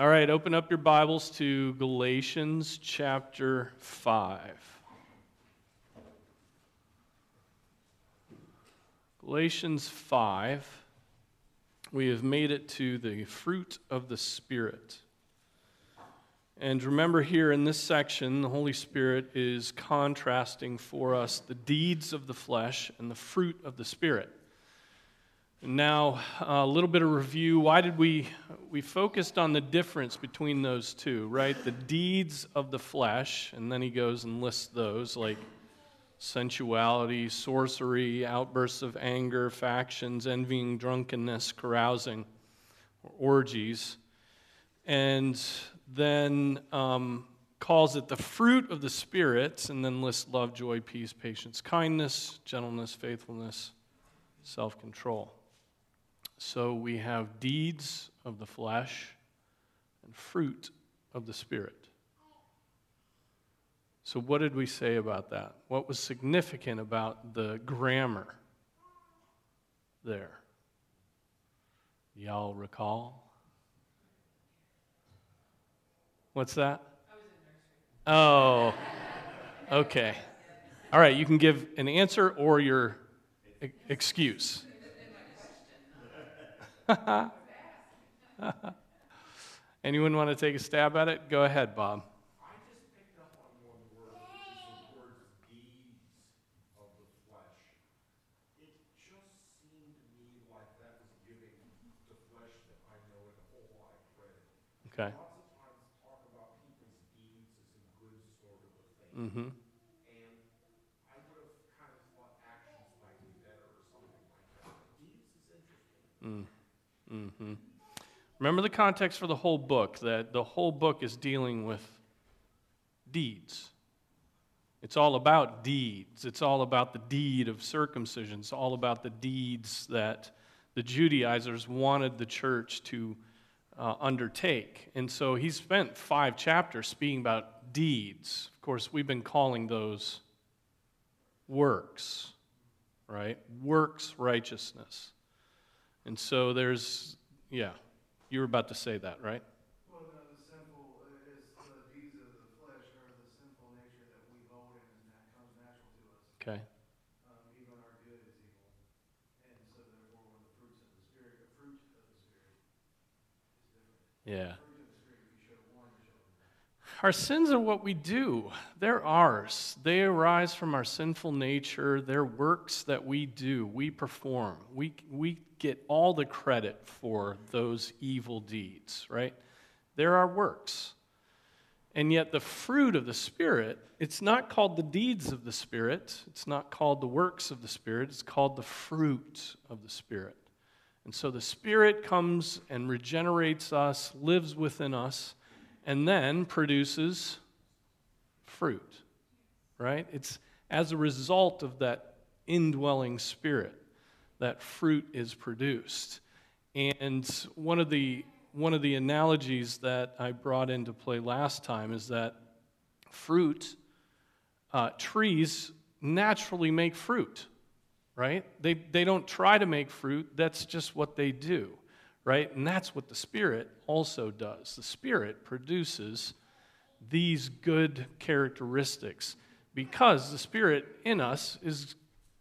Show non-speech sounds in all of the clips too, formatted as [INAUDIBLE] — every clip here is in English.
All right, open up your Bibles to Galatians chapter 5. Galatians 5, we have made it to the fruit of the Spirit. And remember, here in this section, the Holy Spirit is contrasting for us the deeds of the flesh and the fruit of the Spirit. Now, a little bit of review. Why did we we focused on the difference between those two, right? The deeds of the flesh, and then he goes and lists those like sensuality, sorcery, outbursts of anger, factions, envying, drunkenness, carousing, or orgies. And then um, calls it the fruit of the Spirit, and then lists love, joy, peace, patience, kindness, gentleness, faithfulness, self control. So we have deeds of the flesh and fruit of the Spirit. So, what did we say about that? What was significant about the grammar there? Y'all recall? What's that? Oh, okay. All right, you can give an answer or your excuse. [LAUGHS] Anyone want to take a stab at it? Go ahead, Bob. I just picked up on one word, which is the word deeds of the flesh. It just seemed to me like that was giving the flesh that I know it a whole lot of credit. Okay. Lots of times talk about people's deeds as a good sort of a thing. Mm-hmm. And I would have kind of thought actions might be better or something like that. Deeds is interesting. Mm. Mm-hmm. Remember the context for the whole book that the whole book is dealing with deeds. It's all about deeds. It's all about the deed of circumcision. It's all about the deeds that the Judaizers wanted the church to uh, undertake. And so he spent five chapters speaking about deeds. Of course, we've been calling those works, right? Works righteousness. And so there's, yeah, you were about to say that, right? Well, no, the sinful is the deeds of the flesh or the sinful nature that we hold in and that comes natural to us. Okay. Um, even our good is evil. And so therefore when the fruits of the spirit, the fruit of the spirit is different. Yeah. The fruit of the spirit, you show one, you show the Our sins are what we do. They're ours. They arise from our sinful nature. They're works that we do, we perform. We, we get all the credit for those evil deeds, right? They're our works. And yet, the fruit of the Spirit, it's not called the deeds of the Spirit. It's not called the works of the Spirit. It's called the fruit of the Spirit. And so the Spirit comes and regenerates us, lives within us, and then produces fruit, right? It's as a result of that indwelling Spirit that fruit is produced. And one of the one of the analogies that I brought into play last time is that fruit, uh, trees naturally make fruit, right? They, they don't try to make fruit, that's just what they do, right? And that's what the Spirit also does. The Spirit produces these good characteristics because the Spirit in us is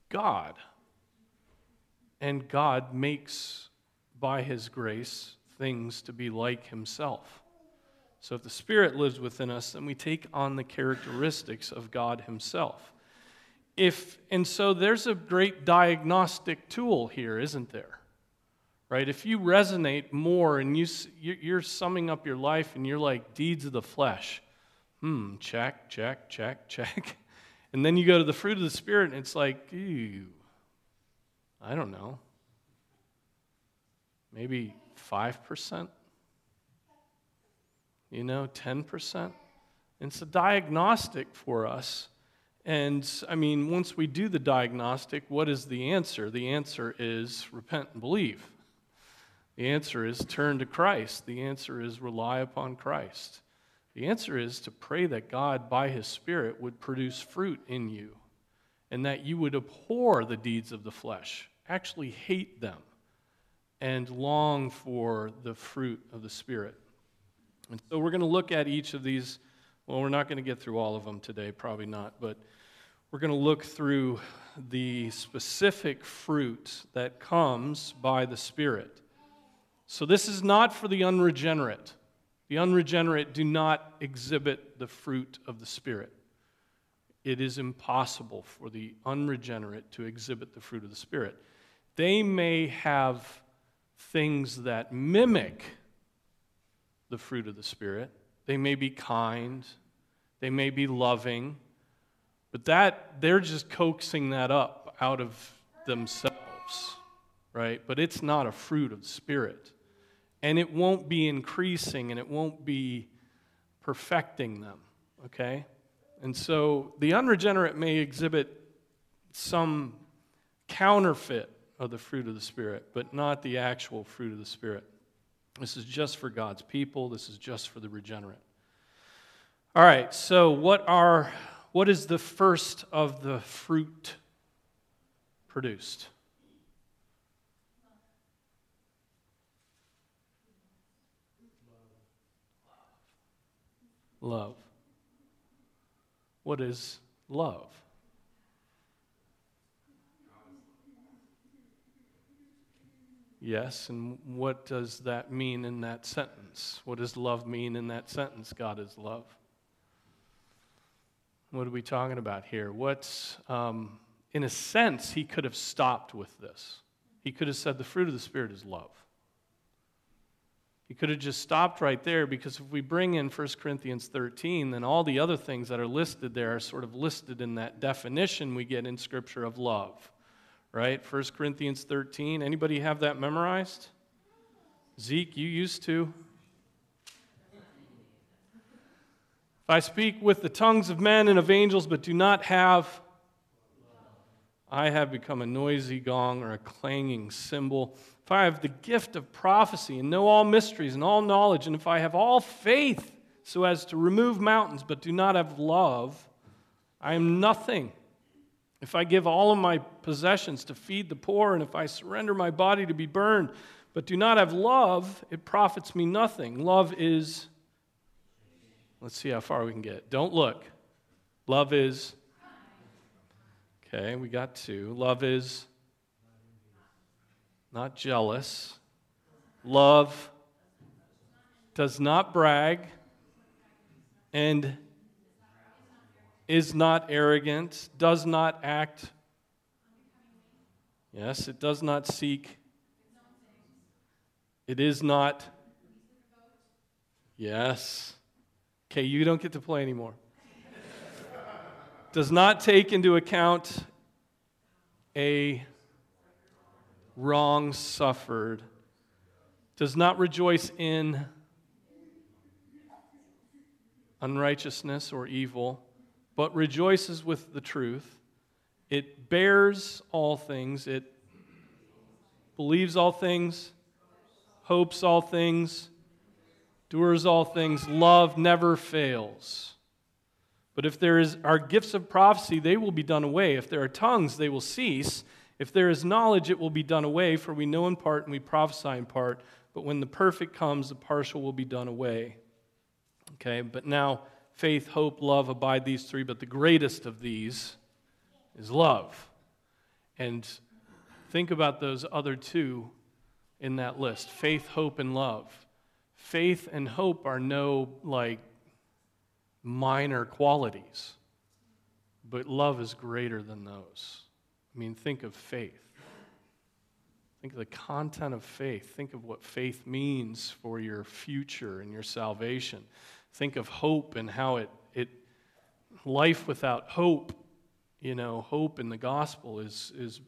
God. And God makes, by His grace, things to be like Himself. So if the Spirit lives within us, then we take on the characteristics of God Himself. If, and so there's a great diagnostic tool here, isn't there? Right? If you resonate more and you, you're summing up your life and you're like deeds of the flesh, hmm, check, check, check, [LAUGHS] check. And then you go to the fruit of the Spirit and it's like, ew, I don't know, maybe 5%, you know, 10%. It's a diagnostic for us. And I mean, once we do the diagnostic, what is the answer? The answer is repent and believe. The answer is turn to Christ. The answer is rely upon Christ. The answer is to pray that God, by His Spirit, would produce fruit in you and that you would abhor the deeds of the flesh, actually hate them, and long for the fruit of the Spirit. And so we're going to look at each of these. Well, we're not going to get through all of them today, probably not, but we're going to look through the specific fruit that comes by the Spirit. So this is not for the unregenerate. The unregenerate do not exhibit the fruit of the Spirit. It is impossible for the unregenerate to exhibit the fruit of the Spirit. They may have things that mimic the fruit of the Spirit. They may be kind, they may be loving, but that they're just coaxing that up out of themselves, right? But it's not a fruit of the Spirit. And it won't be increasing and it won't be perfecting them, okay? And so the unregenerate may exhibit some counterfeit of the fruit of the Spirit, but not the actual fruit of the Spirit. This is just for God's people, this is just for the regenerate. All right, so what are what is the first of the fruit produced? Love. What is love? Yes, and what does that mean in that sentence? What does love mean in that sentence? God is love. What are we talking about here? What's, um, in a sense, he could have stopped with this. He could have said, the fruit of the Spirit is love. He could have just stopped right there because if we bring in 1 Corinthians 13, then all the other things that are listed there are sort of listed in that definition we get in Scripture of love. Right? 1 Corinthians 13. Anybody have that memorized? Zeke, you used to. If I speak with the tongues of men and of angels, but do not have, I have become a noisy gong or a clanging cymbal. If I have the gift of prophecy and know all mysteries and all knowledge, and if I have all faith so as to remove mountains, but do not have love, I am nothing. If I give all of my possessions to feed the poor, and if I surrender my body to be burned, but do not have love, it profits me nothing. Love is Let's see how far we can get. Don't look. Love is. Okay, we got two. Love is not jealous. Love does not brag and is not arrogant, does not act. Yes, it does not seek. It is not. Yes. Okay, you don't get to play anymore. Does not take into account a wrong suffered. Does not rejoice in unrighteousness or evil, but rejoices with the truth. It bears all things. It believes all things, hopes all things endures all things, love never fails. But if there is, are gifts of prophecy, they will be done away. If there are tongues, they will cease. If there is knowledge, it will be done away, for we know in part and we prophesy in part. But when the perfect comes, the partial will be done away. Okay, but now faith, hope, love abide these three, but the greatest of these is love. And think about those other two in that list faith, hope, and love faith and hope are no like minor qualities, but love is greater than those. I mean, think of faith. Think of the content of faith. Think of what faith means for your future and your salvation. Think of hope and how it, it life without hope, you know, hope in the gospel is, is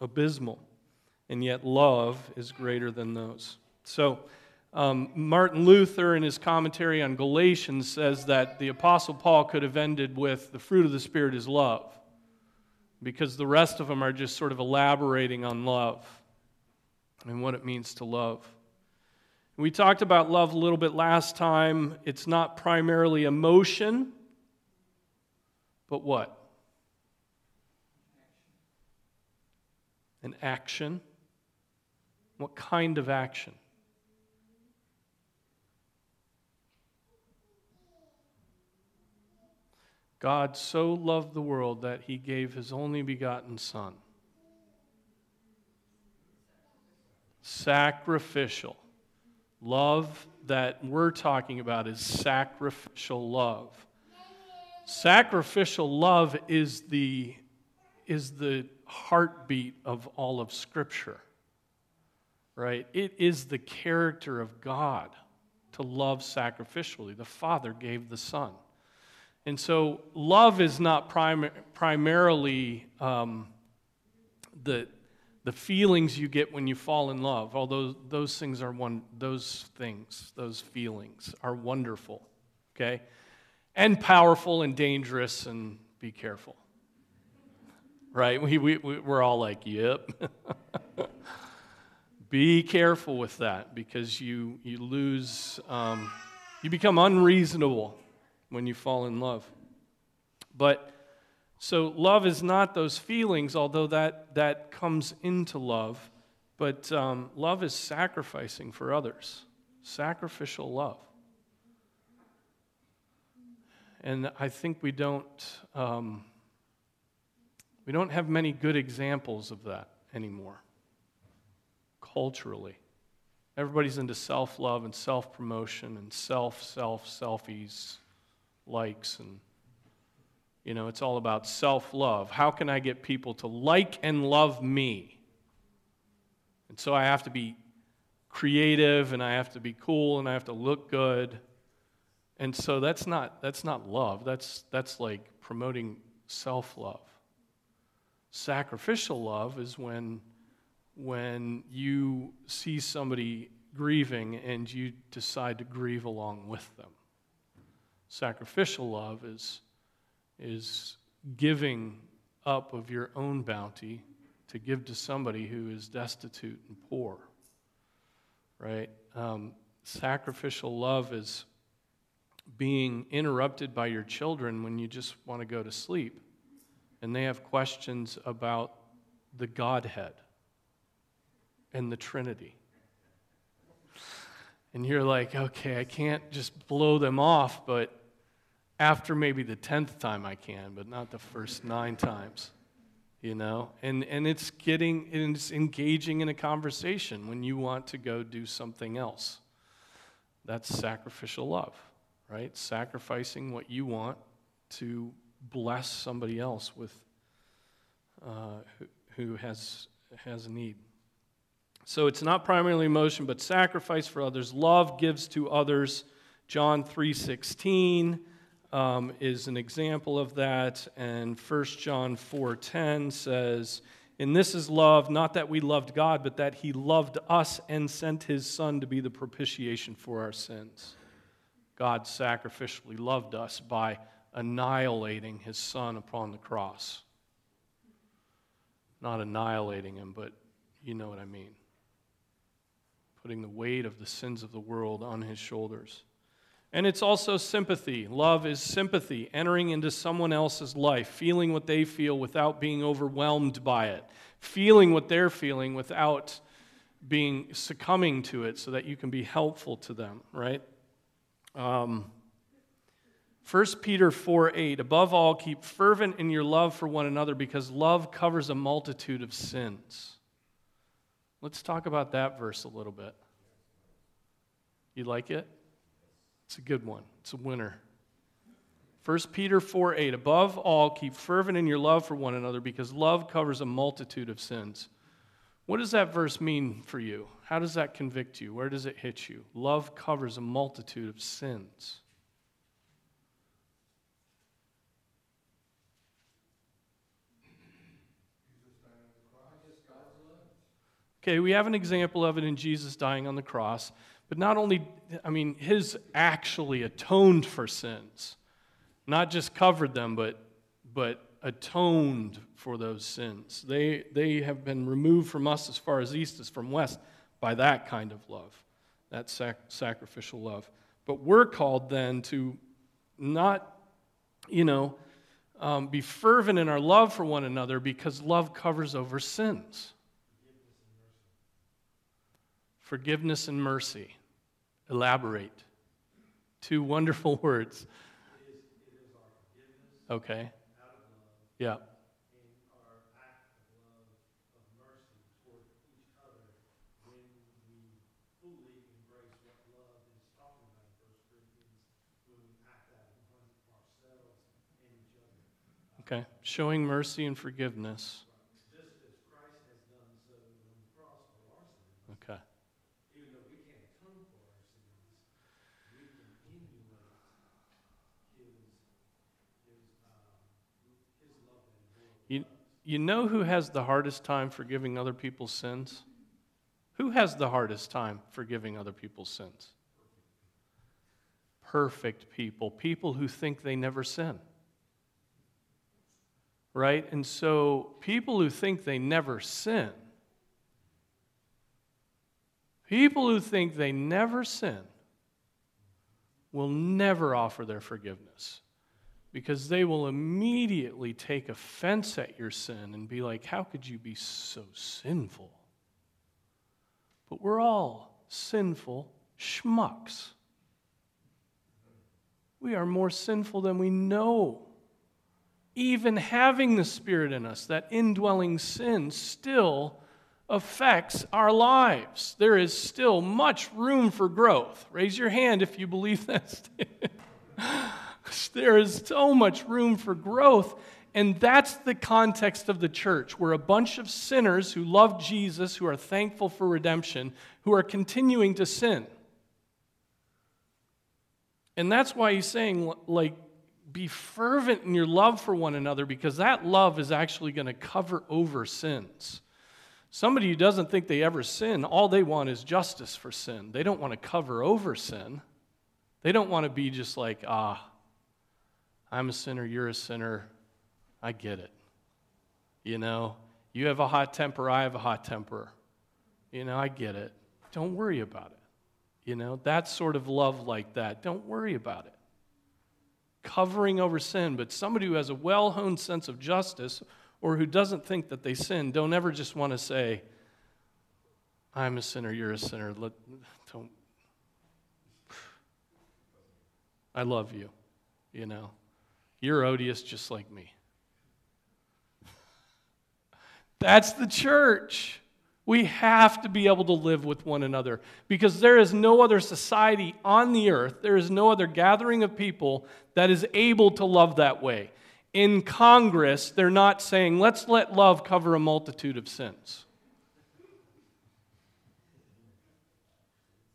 abysmal. And yet love is greater than those. So, um, Martin Luther, in his commentary on Galatians, says that the Apostle Paul could have ended with the fruit of the Spirit is love, because the rest of them are just sort of elaborating on love and what it means to love. We talked about love a little bit last time. It's not primarily emotion, but what? An action. What kind of action? God so loved the world that he gave his only begotten Son. Sacrificial. Love that we're talking about is sacrificial love. Sacrificial love is the, is the heartbeat of all of Scripture, right? It is the character of God to love sacrificially. The Father gave the Son. And so, love is not prim- primarily um, the, the feelings you get when you fall in love, although those things are one, those things, those feelings are wonderful, okay? And powerful and dangerous, and be careful. Right? We, we, we're all like, yep. [LAUGHS] be careful with that because you, you lose, um, you become unreasonable when you fall in love. But so love is not those feelings, although that, that comes into love, but um, love is sacrificing for others, sacrificial love. And I think we don't, um, we don't have many good examples of that anymore, culturally. Everybody's into self love and self promotion and self, self, selfies likes and you know it's all about self-love. How can i get people to like and love me? And so i have to be creative and i have to be cool and i have to look good. And so that's not that's not love. That's that's like promoting self-love. Sacrificial love is when when you see somebody grieving and you decide to grieve along with them Sacrificial love is, is giving up of your own bounty to give to somebody who is destitute and poor. Right? Um, sacrificial love is being interrupted by your children when you just want to go to sleep and they have questions about the Godhead and the Trinity. And you're like, okay, I can't just blow them off, but after maybe the 10th time I can, but not the first nine times, you know? And, and it's getting, it's engaging in a conversation when you want to go do something else. That's sacrificial love, right? Sacrificing what you want to bless somebody else with, uh, who, who has, has a need. So it's not primarily emotion, but sacrifice for others. Love gives to others. John 3:16 um, is an example of that. And 1 John 4:10 says, "And this is love, not that we loved God, but that He loved us and sent His Son to be the propitiation for our sins." God sacrificially loved us by annihilating His Son upon the cross. Not annihilating Him, but you know what I mean. Putting the weight of the sins of the world on His shoulders. And it's also sympathy. Love is sympathy, entering into someone else's life, feeling what they feel without being overwhelmed by it, feeling what they're feeling without being succumbing to it so that you can be helpful to them, right? Um, 1 Peter 4 8, above all, keep fervent in your love for one another because love covers a multitude of sins. Let's talk about that verse a little bit. You like it? It's a good one. It's a winner. 1 Peter 4 8, above all, keep fervent in your love for one another because love covers a multitude of sins. What does that verse mean for you? How does that convict you? Where does it hit you? Love covers a multitude of sins. Okay, we have an example of it in Jesus dying on the cross. But not only, I mean, his actually atoned for sins, not just covered them, but, but atoned for those sins. They, they have been removed from us as far as east is from west by that kind of love, that sac- sacrificial love. But we're called then to not, you know, um, be fervent in our love for one another because love covers over sins. Forgiveness and mercy. Elaborate. Two wonderful [LAUGHS] words. Okay. Yeah. our act of love, of mercy toward each other, when we fully embrace what love is talking about in First Corinthians, when we act out upon ourselves and each other. Okay. Showing mercy and forgiveness. Just as Christ has done so on the cross for our sins, Okay. even though we can't atone for our sins, we can emulate his, his, um, his love that he bore You, you know who has the hardest time forgiving other people's sins? Who has the hardest time forgiving other people's sins? Perfect people, people who think they never sin. Right? And so, people who think they never sin, people who think they never sin, will never offer their forgiveness because they will immediately take offense at your sin and be like, How could you be so sinful? But we're all sinful schmucks. We are more sinful than we know. Even having the Spirit in us, that indwelling sin still affects our lives. There is still much room for growth. Raise your hand if you believe that. [LAUGHS] there is so much room for growth. And that's the context of the church. We're a bunch of sinners who love Jesus, who are thankful for redemption, who are continuing to sin. And that's why he's saying, like, be fervent in your love for one another because that love is actually going to cover over sins. Somebody who doesn't think they ever sin, all they want is justice for sin. They don't want to cover over sin. They don't want to be just like, ah, I'm a sinner, you're a sinner. I get it. You know, you have a hot temper, I have a hot temper. You know, I get it. Don't worry about it. You know, that sort of love like that, don't worry about it. Covering over sin, but somebody who has a well honed sense of justice or who doesn't think that they sin, don't ever just want to say, I'm a sinner, you're a sinner. Let, don't. I love you, you know. You're odious just like me. That's the church. We have to be able to live with one another because there is no other society on the earth, there is no other gathering of people that is able to love that way. In Congress, they're not saying, let's let love cover a multitude of sins.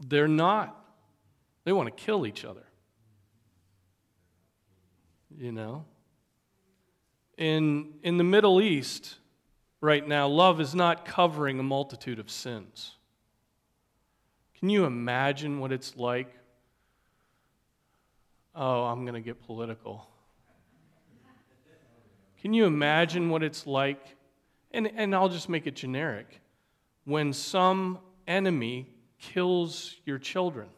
They're not. They want to kill each other. You know? In, in the Middle East, right now, love is not covering a multitude of sins. Can you imagine what it's like? Oh, I'm going to get political. Can you imagine what it's like? And, and I'll just make it generic. When some enemy kills your children,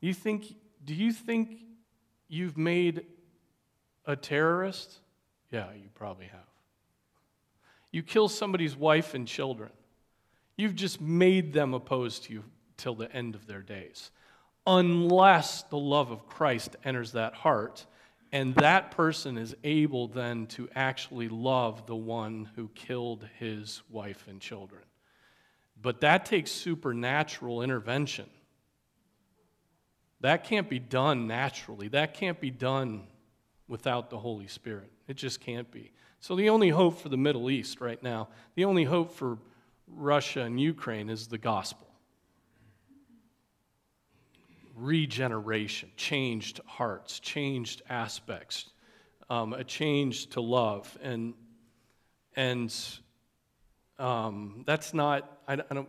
you think, do you think you've made a terrorist? Yeah, you probably have. You kill somebody's wife and children. You've just made them opposed to you till the end of their days. Unless the love of Christ enters that heart, and that person is able then to actually love the one who killed his wife and children. But that takes supernatural intervention. That can't be done naturally. That can't be done without the Holy Spirit. It just can't be. So, the only hope for the Middle East right now, the only hope for Russia and Ukraine is the gospel. Regeneration, changed hearts, changed aspects, um, a change to love. And, and um, that's not, I, I don't,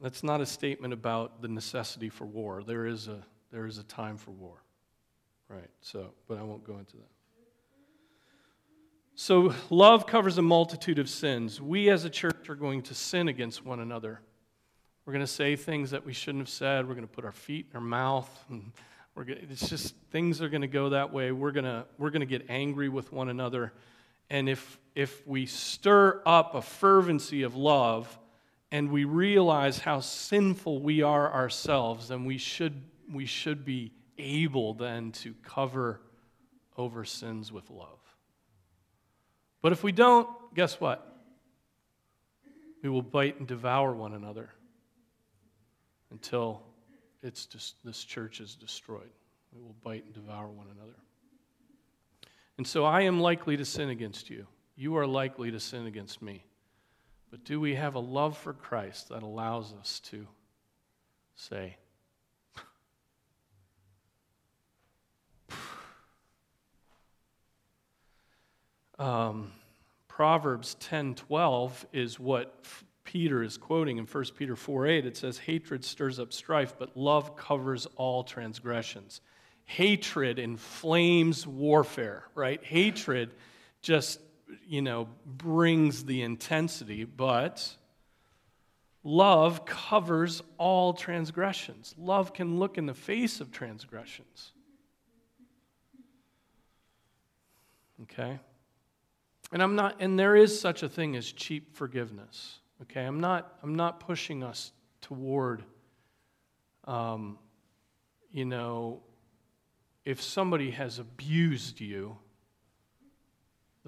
that's not a statement about the necessity for war. There is a, there is a time for war. Right, so, but I won't go into that. So, love covers a multitude of sins. We as a church are going to sin against one another. We're going to say things that we shouldn't have said. We're going to put our feet in our mouth. [LAUGHS] We're going it's just things are going to go that way. We're going to, we're going to get angry with one another. And if, if we stir up a fervency of love and we realize how sinful we are ourselves, then we should, we should be able then to cover over sins with love. But if we don't, guess what? We will bite and devour one another until it's just, this church is destroyed. We will bite and devour one another. And so I am likely to sin against you. You are likely to sin against me. But do we have a love for Christ that allows us to say, [SIGHS] um, Proverbs 10:12 is what Peter is quoting in 1 Peter 4:8. It says, "Hatred stirs up strife, but love covers all transgressions." Hatred inflames warfare, right? Hatred just, you know, brings the intensity, but love covers all transgressions. Love can look in the face of transgressions. Okay? And I'm not and there is such a thing as cheap forgiveness. Okay? I'm not I'm not pushing us toward um, you know, if somebody has abused you,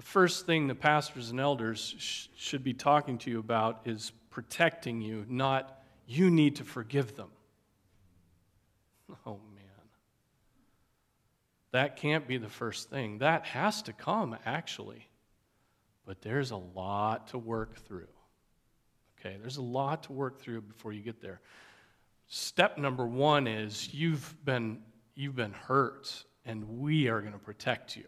the first thing the pastors and elders sh- should be talking to you about is protecting you, not you need to forgive them. [LAUGHS] Oh, man. That can't be the first thing. That has to come, actually. But there's a lot to work through. Okay, there's a lot to work through before you get there. Step number one is you've been, you've been hurt, and we are going to protect you.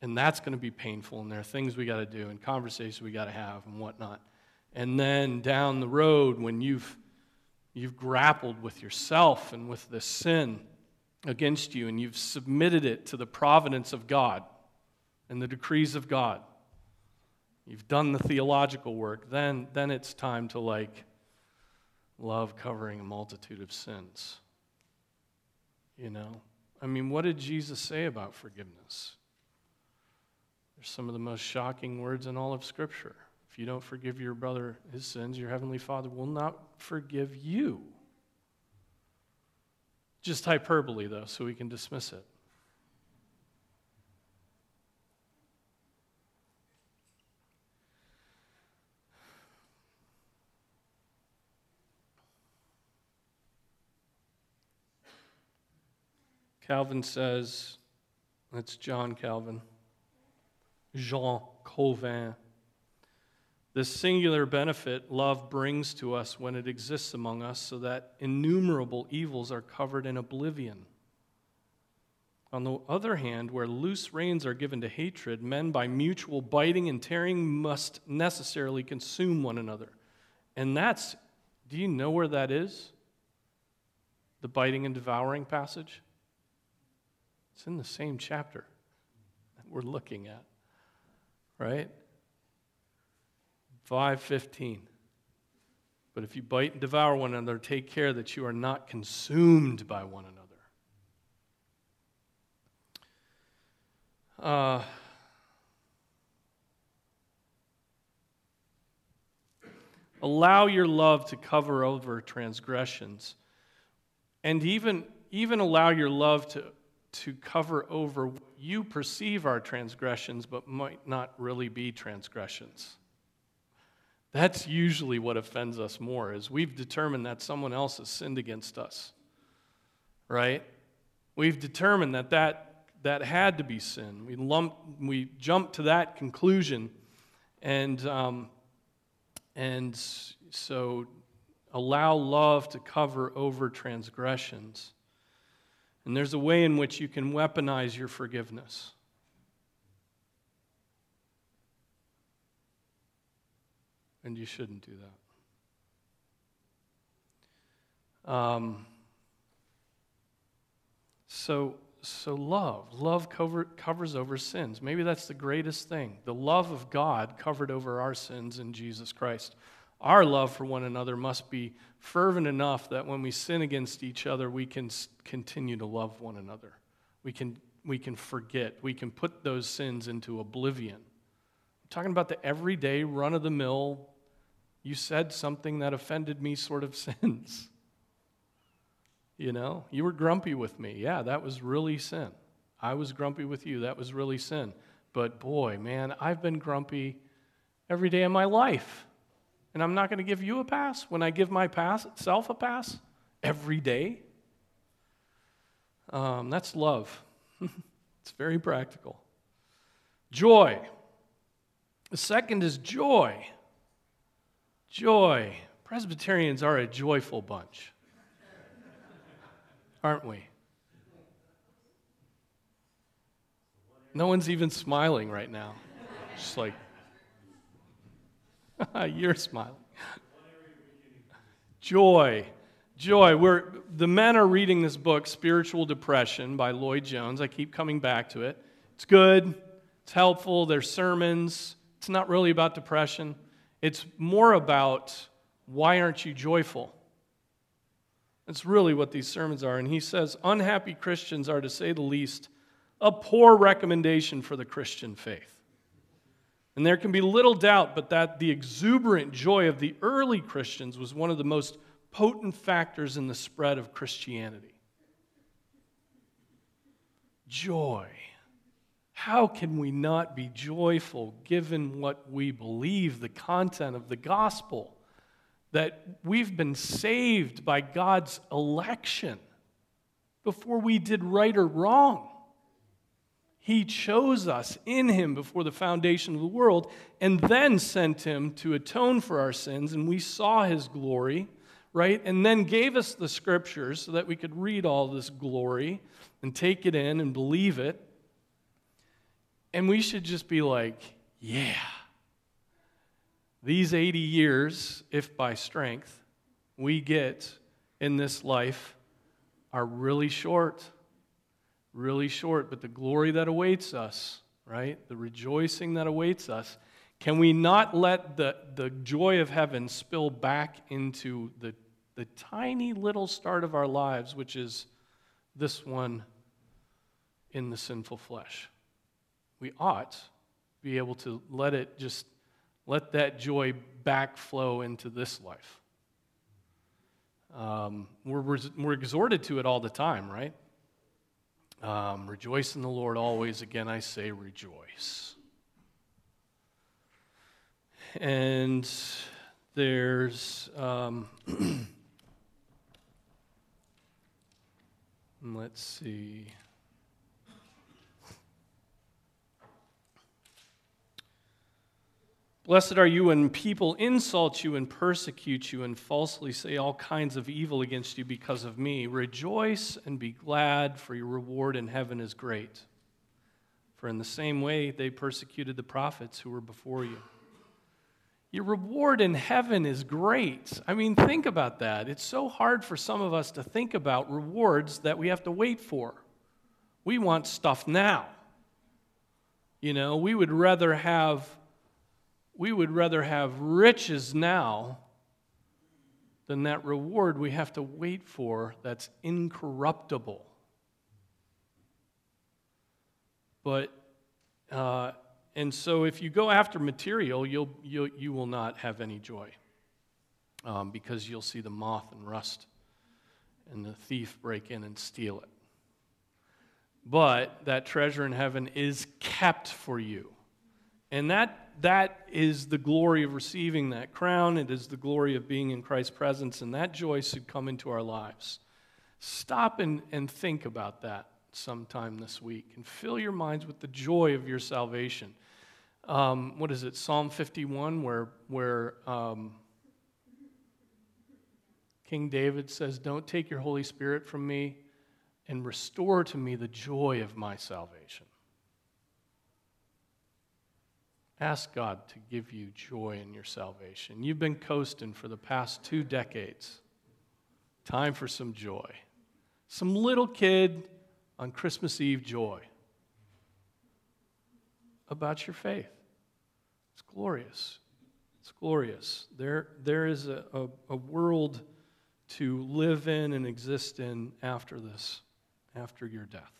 And that's going to be painful, and there are things we got to do and conversations we got to have and whatnot. And then down the road, when you've, you've grappled with yourself and with the sin against you, and you've submitted it to the providence of God and the decrees of God, you've done the theological work, then, then it's time to like love covering a multitude of sins. You know? I mean, what did Jesus say about forgiveness? There's some of the most shocking words in all of Scripture. If you don't forgive your brother his sins, your heavenly Father will not forgive you. Just hyperbole, though, so we can dismiss it. Calvin says, that's John Calvin, Jean Calvin. The singular benefit love brings to us when it exists among us, so that innumerable evils are covered in oblivion. On the other hand, where loose reins are given to hatred, men by mutual biting and tearing must necessarily consume one another. And that's, do you know where that is? The biting and devouring passage? It's in the same chapter that we're looking at, right? 515. But if you bite and devour one another, take care that you are not consumed by one another. Uh, allow your love to cover over transgressions and even, even allow your love to to cover over what you perceive are transgressions, but might not really be transgressions. That's usually what offends us more, is we've determined that someone else has sinned against us, right? We've determined that that, that had to be sin. We, lump, we jump to that conclusion, and, um, and so allow love to cover over transgressions. And there's a way in which you can weaponize your forgiveness. And you shouldn't do that. Um, so, so love. Love cover, covers over sins. Maybe that's the greatest thing. The love of God covered over our sins in Jesus Christ. Our love for one another must be fervent enough that when we sin against each other, we can continue to love one another. We can, we can forget. We can put those sins into oblivion. I'm talking about the everyday, run of the mill, you said something that offended me sort of [LAUGHS] sins. You know, you were grumpy with me. Yeah, that was really sin. I was grumpy with you. That was really sin. But boy, man, I've been grumpy every day of my life. And I'm not going to give you a pass when I give my pass, self a pass every day. Um, that's love. [LAUGHS] it's very practical. Joy. The second is joy. Joy. Presbyterians are a joyful bunch, aren't we? No one's even smiling right now. Just like, [LAUGHS] you're smiling. Joy. Joy. We're, the men are reading this book, Spiritual Depression by Lloyd Jones. I keep coming back to it. It's good, it's helpful. There's sermons. It's not really about depression, it's more about why aren't you joyful? That's really what these sermons are. And he says, unhappy Christians are, to say the least, a poor recommendation for the Christian faith. And there can be little doubt but that the exuberant joy of the early Christians was one of the most potent factors in the spread of Christianity. Joy. How can we not be joyful given what we believe, the content of the gospel? That we've been saved by God's election before we did right or wrong. He chose us in Him before the foundation of the world and then sent Him to atone for our sins, and we saw His glory, right? And then gave us the scriptures so that we could read all this glory and take it in and believe it. And we should just be like, yeah. These 80 years, if by strength, we get in this life are really short really short, but the glory that awaits us, right? The rejoicing that awaits us. Can we not let the, the joy of heaven spill back into the, the tiny little start of our lives, which is this one in the sinful flesh? We ought be able to let it just let that joy backflow into this life. Um, we're, we're exhorted to it all the time, right? Um, rejoice in the Lord always. Again, I say rejoice. And there's, um, [CLEARS THROAT] let's see. Blessed are you when people insult you and persecute you and falsely say all kinds of evil against you because of me. Rejoice and be glad, for your reward in heaven is great. For in the same way they persecuted the prophets who were before you. Your reward in heaven is great. I mean, think about that. It's so hard for some of us to think about rewards that we have to wait for. We want stuff now. You know, we would rather have we would rather have riches now than that reward we have to wait for that's incorruptible. But, uh, and so if you go after material, you'll, you'll, you will not have any joy um, because you'll see the moth and rust and the thief break in and steal it. But that treasure in heaven is kept for you. And that that is the glory of receiving that crown. It is the glory of being in Christ's presence, and that joy should come into our lives. Stop and, and think about that sometime this week and fill your minds with the joy of your salvation. Um, what is it, Psalm 51, where, where um, King David says, Don't take your Holy Spirit from me and restore to me the joy of my salvation. Ask God to give you joy in your salvation. You've been coasting for the past two decades. Time for some joy. Some little kid on Christmas Eve joy about your faith. It's glorious. It's glorious. There, there is a, a, a world to live in and exist in after this, after your death.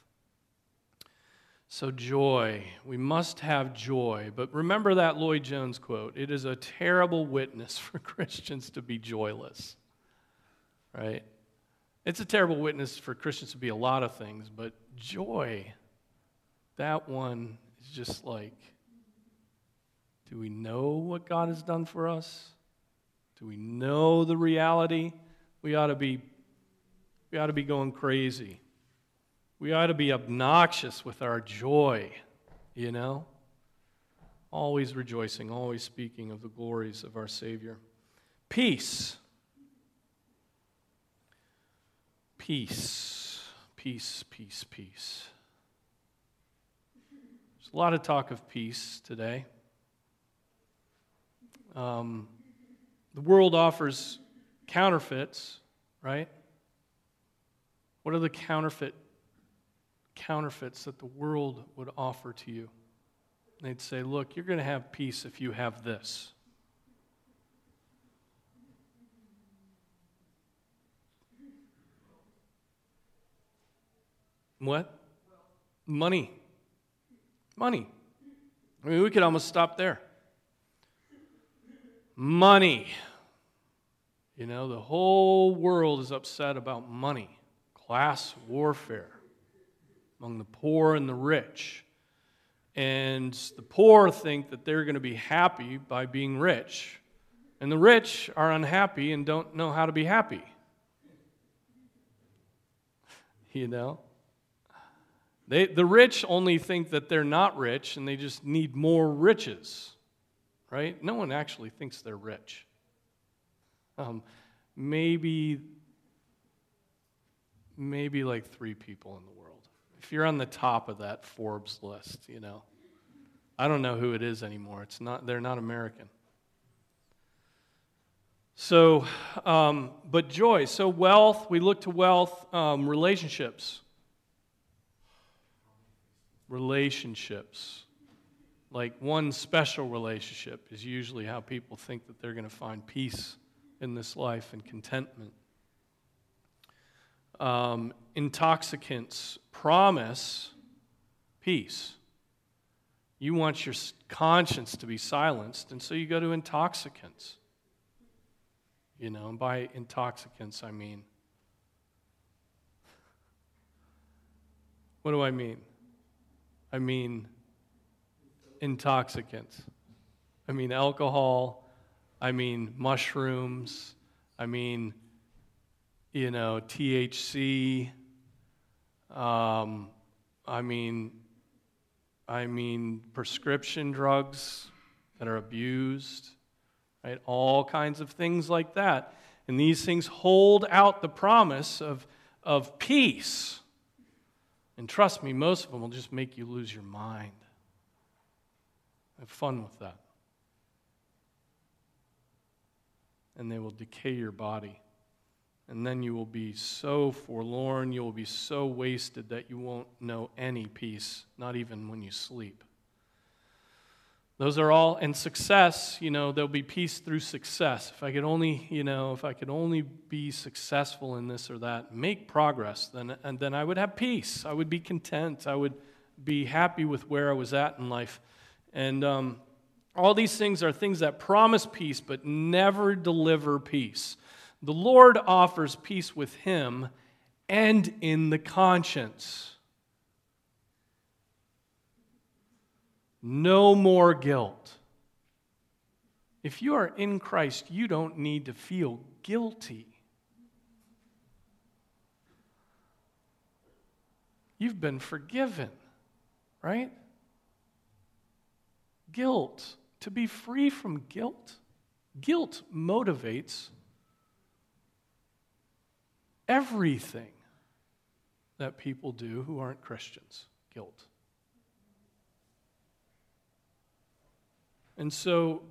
So, joy. We must have joy. But remember that Lloyd Jones quote it is a terrible witness [LAUGHS] for Christians to be joyless. Right? It's a terrible witness for Christians to be a lot of things, but joy, that one is just like, do we know what God has done for us? Do we know the reality? We ought to be, we ought to be going crazy. We ought to be obnoxious with our joy, you know? Always rejoicing, always speaking of the glories of our Savior. Peace. Peace. Peace, peace, peace. There's a lot of talk of peace today. Um, the world offers counterfeits, right? What are the counterfeit counterfeits that the world would offer to you? They'd say, "Look, you're going to have peace if you have this." What? Money. Money. I mean, we could almost stop there. Money. You know, the whole world is upset about money, class warfare among the poor and the rich. And the poor think that they're going to be happy by being rich. And the rich are unhappy and don't know how to be happy. [LAUGHS] You know? They, the rich only think that they're not rich and they just need more riches, right? No one actually thinks they're rich. Um, maybe, maybe like three people in the world. If you're on the top of that Forbes list, you know, I don't know who it is anymore. It's not, they're not American. So, um, but joy. So, wealth, we look to wealth, um, relationships relationships. Like one special relationship is usually how people think that they're going to find peace in this life and contentment. Um, intoxicants promise peace. You want your conscience to be silenced, and so you go to intoxicants. You know, and by intoxicants, I mean, what do I mean? I mean intoxicants. I mean alcohol. I mean mushrooms. I mean, you know, THC. Um, I mean, I mean prescription drugs that are abused, right? All kinds of things like that. And these things hold out the promise of, of peace and trust me, most of them will just make you lose your mind. Have fun with that. And they will decay your body. And then you will be so forlorn, you will be so wasted that you won't know any peace, not even when you sleep. Those are all, and success, you know, there'll be peace through success. If I could only, you know, if I could only be successful in this or that, make progress, then, and then I would have peace. I would be content. I would be happy with where I was at in life. And um, all these things are things that promise peace but never deliver peace. The Lord offers peace with Him and in the conscience. No more guilt. If you are in Christ, you don't need to feel guilty. You've been forgiven, right? Guilt, to be free from guilt, guilt motivates everything that people do who aren't Christians. Guilt. And so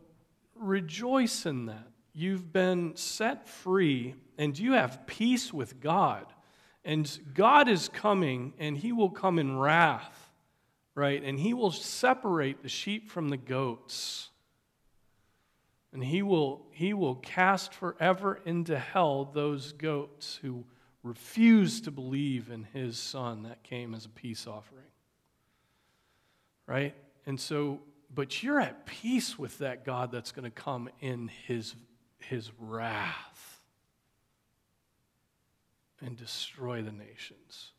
rejoice in that. You've been set free and you have peace with God. And God is coming and he will come in wrath, right? And he will separate the sheep from the goats. And he will, he will cast forever into hell those goats who refuse to believe in his son that came as a peace offering. Right? And so but you're at peace with that God that's going to come in his, his wrath and destroy the nations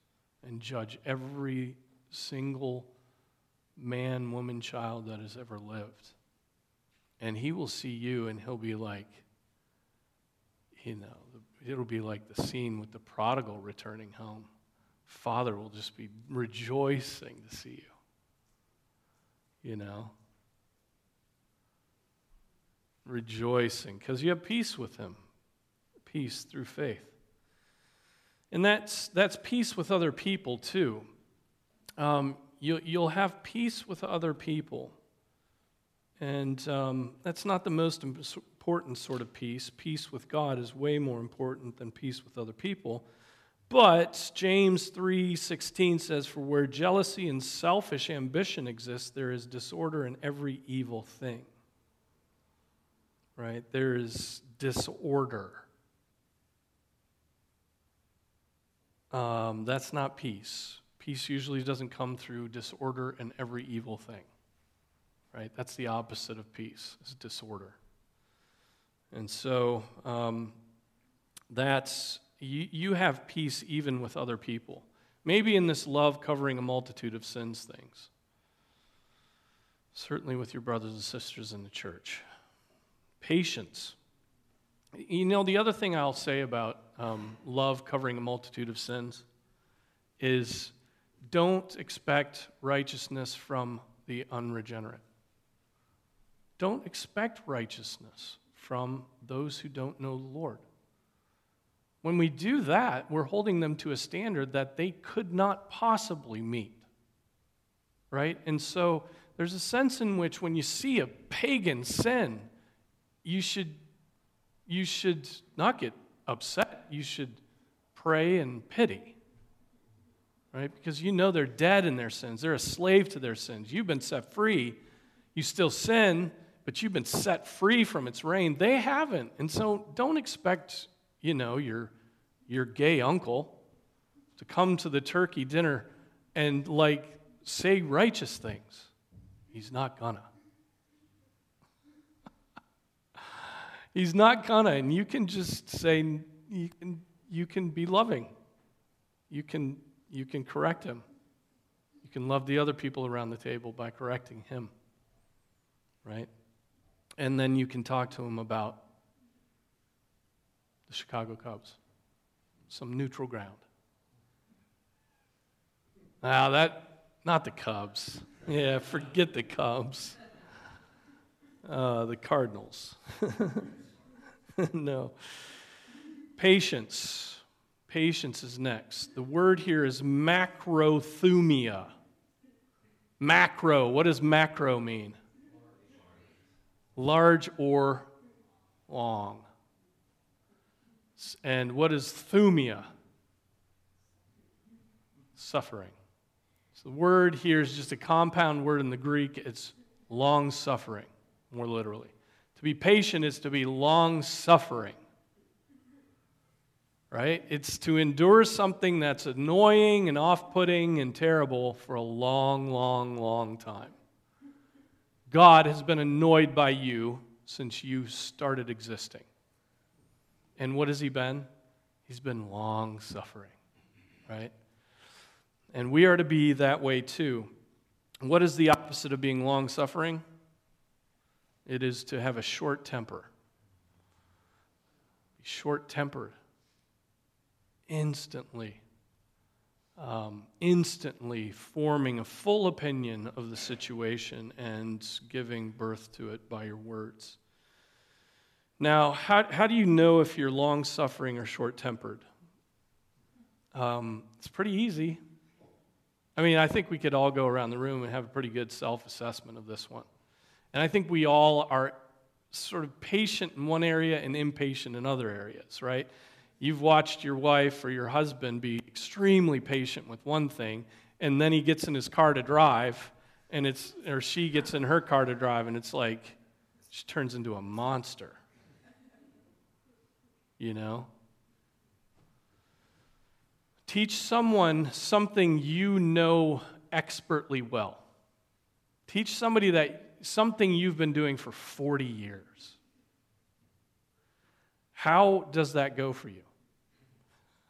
and judge every single man, woman, child that has ever lived. And he will see you and he'll be like, you know, it'll be like the scene with the prodigal returning home. Father will just be rejoicing to see you. You know? Rejoicing because you have peace with him, peace through faith. And that's, that's peace with other people too. Um, you, you'll have peace with other people. And um, that's not the most important sort of peace. Peace with God is way more important than peace with other people. But James 3:16 says for where jealousy and selfish ambition exist there is disorder in every evil thing. Right? There is disorder. Um, that's not peace. Peace usually doesn't come through disorder and every evil thing. Right? That's the opposite of peace, is disorder. And so um, that's, you, you have peace even with other people. Maybe in this love covering a multitude of sins things. Certainly with your brothers and sisters in the church. Patience. You know, the other thing I'll say about um, love covering a multitude of sins is don't expect righteousness from the unregenerate. Don't expect righteousness from those who don't know the Lord. When we do that, we're holding them to a standard that they could not possibly meet. Right? And so there's a sense in which when you see a pagan sin, you should, you should not get upset. You should pray and pity. Right? Because you know they're dead in their sins. They're a slave to their sins. You've been set free. You still sin, but you've been set free from its reign. They haven't. And so don't expect, you know, your, your gay uncle to come to the turkey dinner and like say righteous things. He's not gonna. [LAUGHS] He's not gonna. And you can just say, you can, you can be loving. You can, you can correct him. You can love the other people around the table by correcting him. Right? And then you can talk to him about the Chicago Cubs, some neutral ground. Now, that, not the Cubs. Yeah, forget the Cubs. Uh, the Cardinals. [LAUGHS] no. Patience. Patience is next. The word here is macrothumia. Macro. What does macro mean? Large or long. And what is thumia? Suffering. So the word here is just a compound word in the Greek. It's long suffering, more literally. To be patient is to be long suffering. Right? It's to endure something that's annoying and off putting and terrible for a long, long, long time. God has been annoyed by you since you started existing. And what has He been? He's been long suffering, right? And we are to be that way too. What is the opposite of being long suffering? It is to have a short temper. Be short tempered. Instantly um, instantly forming a full opinion of the situation and giving birth to it by your words. Now, how, how do you know if you're long suffering or short tempered? Um, it's pretty easy. I mean, I think we could all go around the room and have a pretty good self assessment of this one. And I think we all are sort of patient in one area and impatient in other areas, right? You've watched your wife or your husband be extremely patient with one thing, and then he gets in his car to drive, and it's, or she gets in her car to drive, and it's like she turns into a monster. You know? Teach someone something you know expertly well. Teach somebody that something you've been doing for 40 years. How does that go for you?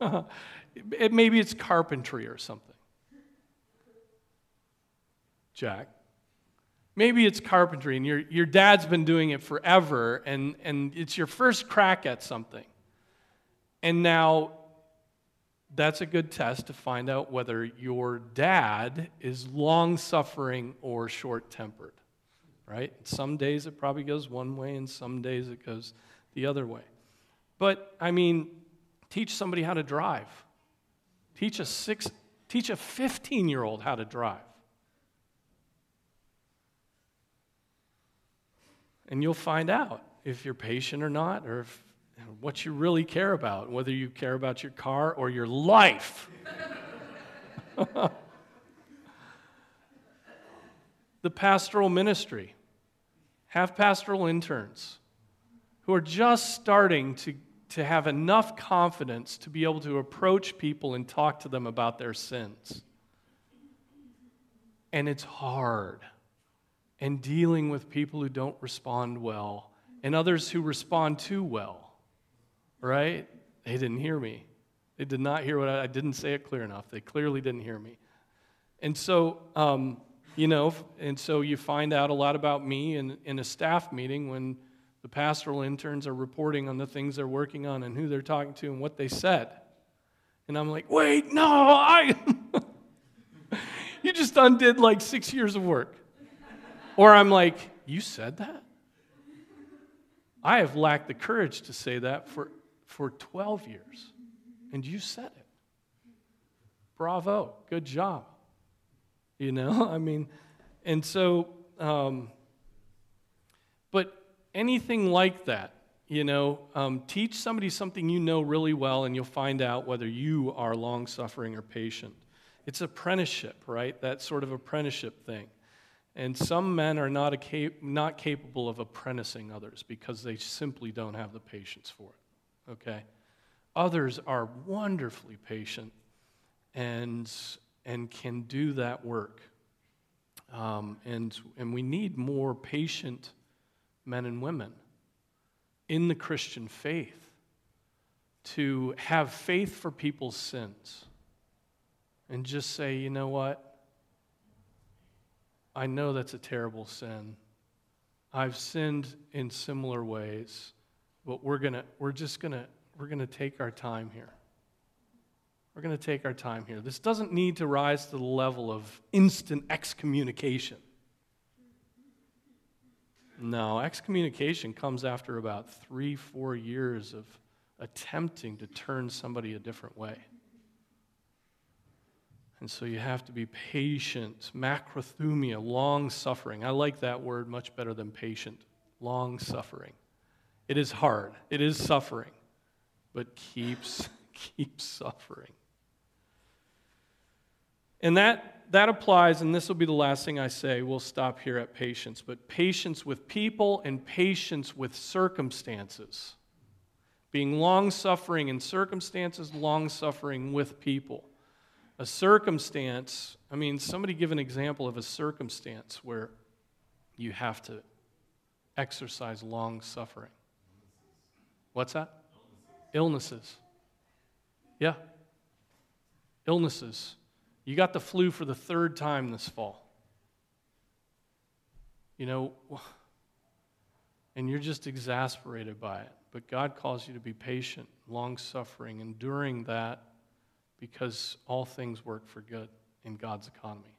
[LAUGHS] it, maybe it's carpentry or something. Jack. maybe it's carpentry and your, your dad's been doing it forever and, and it's your first crack at something. And now that's a good test to find out whether your dad is long suffering or short tempered, right? Some days it probably goes one way, and some days it goes the other way. But I mean, teach somebody how to drive. Teach a six, teach a 15 year old how to drive. And you'll find out if you're patient or not, or if, what you really care about, whether you care about your car or your life. [LAUGHS] the pastoral ministry. Have pastoral interns who are just starting to, to have enough confidence to be able to approach people and talk to them about their sins. And it's hard. And dealing with people who don't respond well and others who respond too well, right? They didn't hear me. They did not hear what I, I didn't say it clear enough. They clearly didn't hear me. And so, um, you know, and so you find out a lot about me in, in a staff meeting when the pastoral interns are reporting on the things they're working on and who they're talking to and what they said. And I'm like, wait, no, I. [LAUGHS] you just undid like six years of work. Or I'm like, you said that? I have lacked the courage to say that for, for 12 years. And you said it. Bravo. Good job. You know, [LAUGHS] I mean, and so, um, anything like that, you know, um, teach somebody something you know really well, and you'll find out whether you are long suffering or patient. It's apprenticeship, right? That sort of apprenticeship thing. And some men are not, cap- not capable of apprenticing others because they simply don't have the patience for it. Okay? Others are wonderfully patient and, and can do that work. Um, and, and we need more patient men and women in the Christian faith to have faith for people's sins and just say, you know what? I know that's a terrible sin. I've sinned in similar ways, but we're gonna, we're just gonna, we're gonna take our time here. We're gonna take our time here. This doesn't need to rise to the level of instant excommunication. No, excommunication comes after about three, four years of attempting to turn somebody a different way. And so you have to be patient, macrothumia, long suffering. I like that word much better than patient, long suffering. It is hard, it is suffering, but keeps [LAUGHS] keeps suffering. And that that applies, and this will be the last thing I say. We'll stop here at patience, but patience with people and patience with circumstances. Being long suffering in circumstances, long suffering with people. A circumstance, I mean, somebody give an example of a circumstance where you have to exercise long suffering. What's that? Illnesses. Yeah. Illnesses. You got the flu for the third time this fall. You know, and you're just exasperated by it. But God calls you to be patient, long suffering, enduring that because all things work for good in God's economy.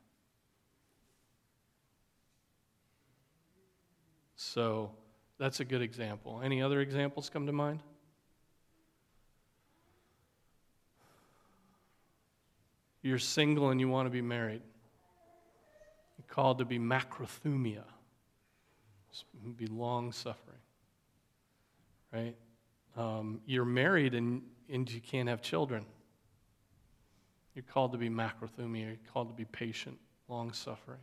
So that's a good example. Any other examples come to mind? You're single and you want to be married. You're called to be macrothumia, be long suffering, right? Um, you're married and, and you can't have children. You're called to be macrothumia. You're called to be patient, long suffering.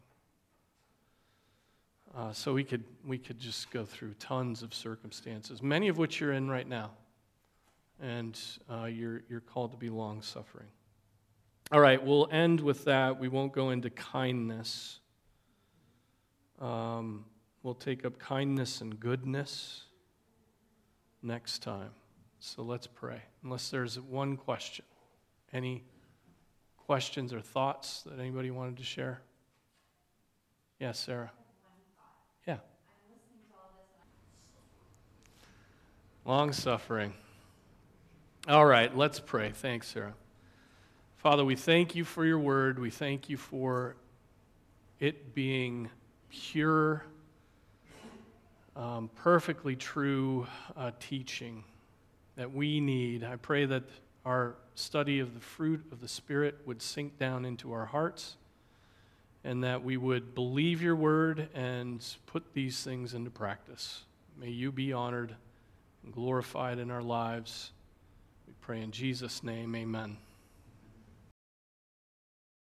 Uh, so we could, we could just go through tons of circumstances, many of which you're in right now. And uh, you're, you're called to be long suffering. All right, we'll end with that. We won't go into kindness. Um, we'll take up kindness and goodness next time. So let's pray. Unless there's one question. Any questions or thoughts that anybody wanted to share? Yes, yeah, Sarah. Yeah. Long suffering. All right, let's pray. Thanks, Sarah. Father, we thank you for your word. We thank you for it being pure, um, perfectly true uh, teaching that we need. I pray that our study of the fruit of the Spirit would sink down into our hearts and that we would believe your word and put these things into practice. May you be honored and glorified in our lives. We pray in Jesus' name, amen.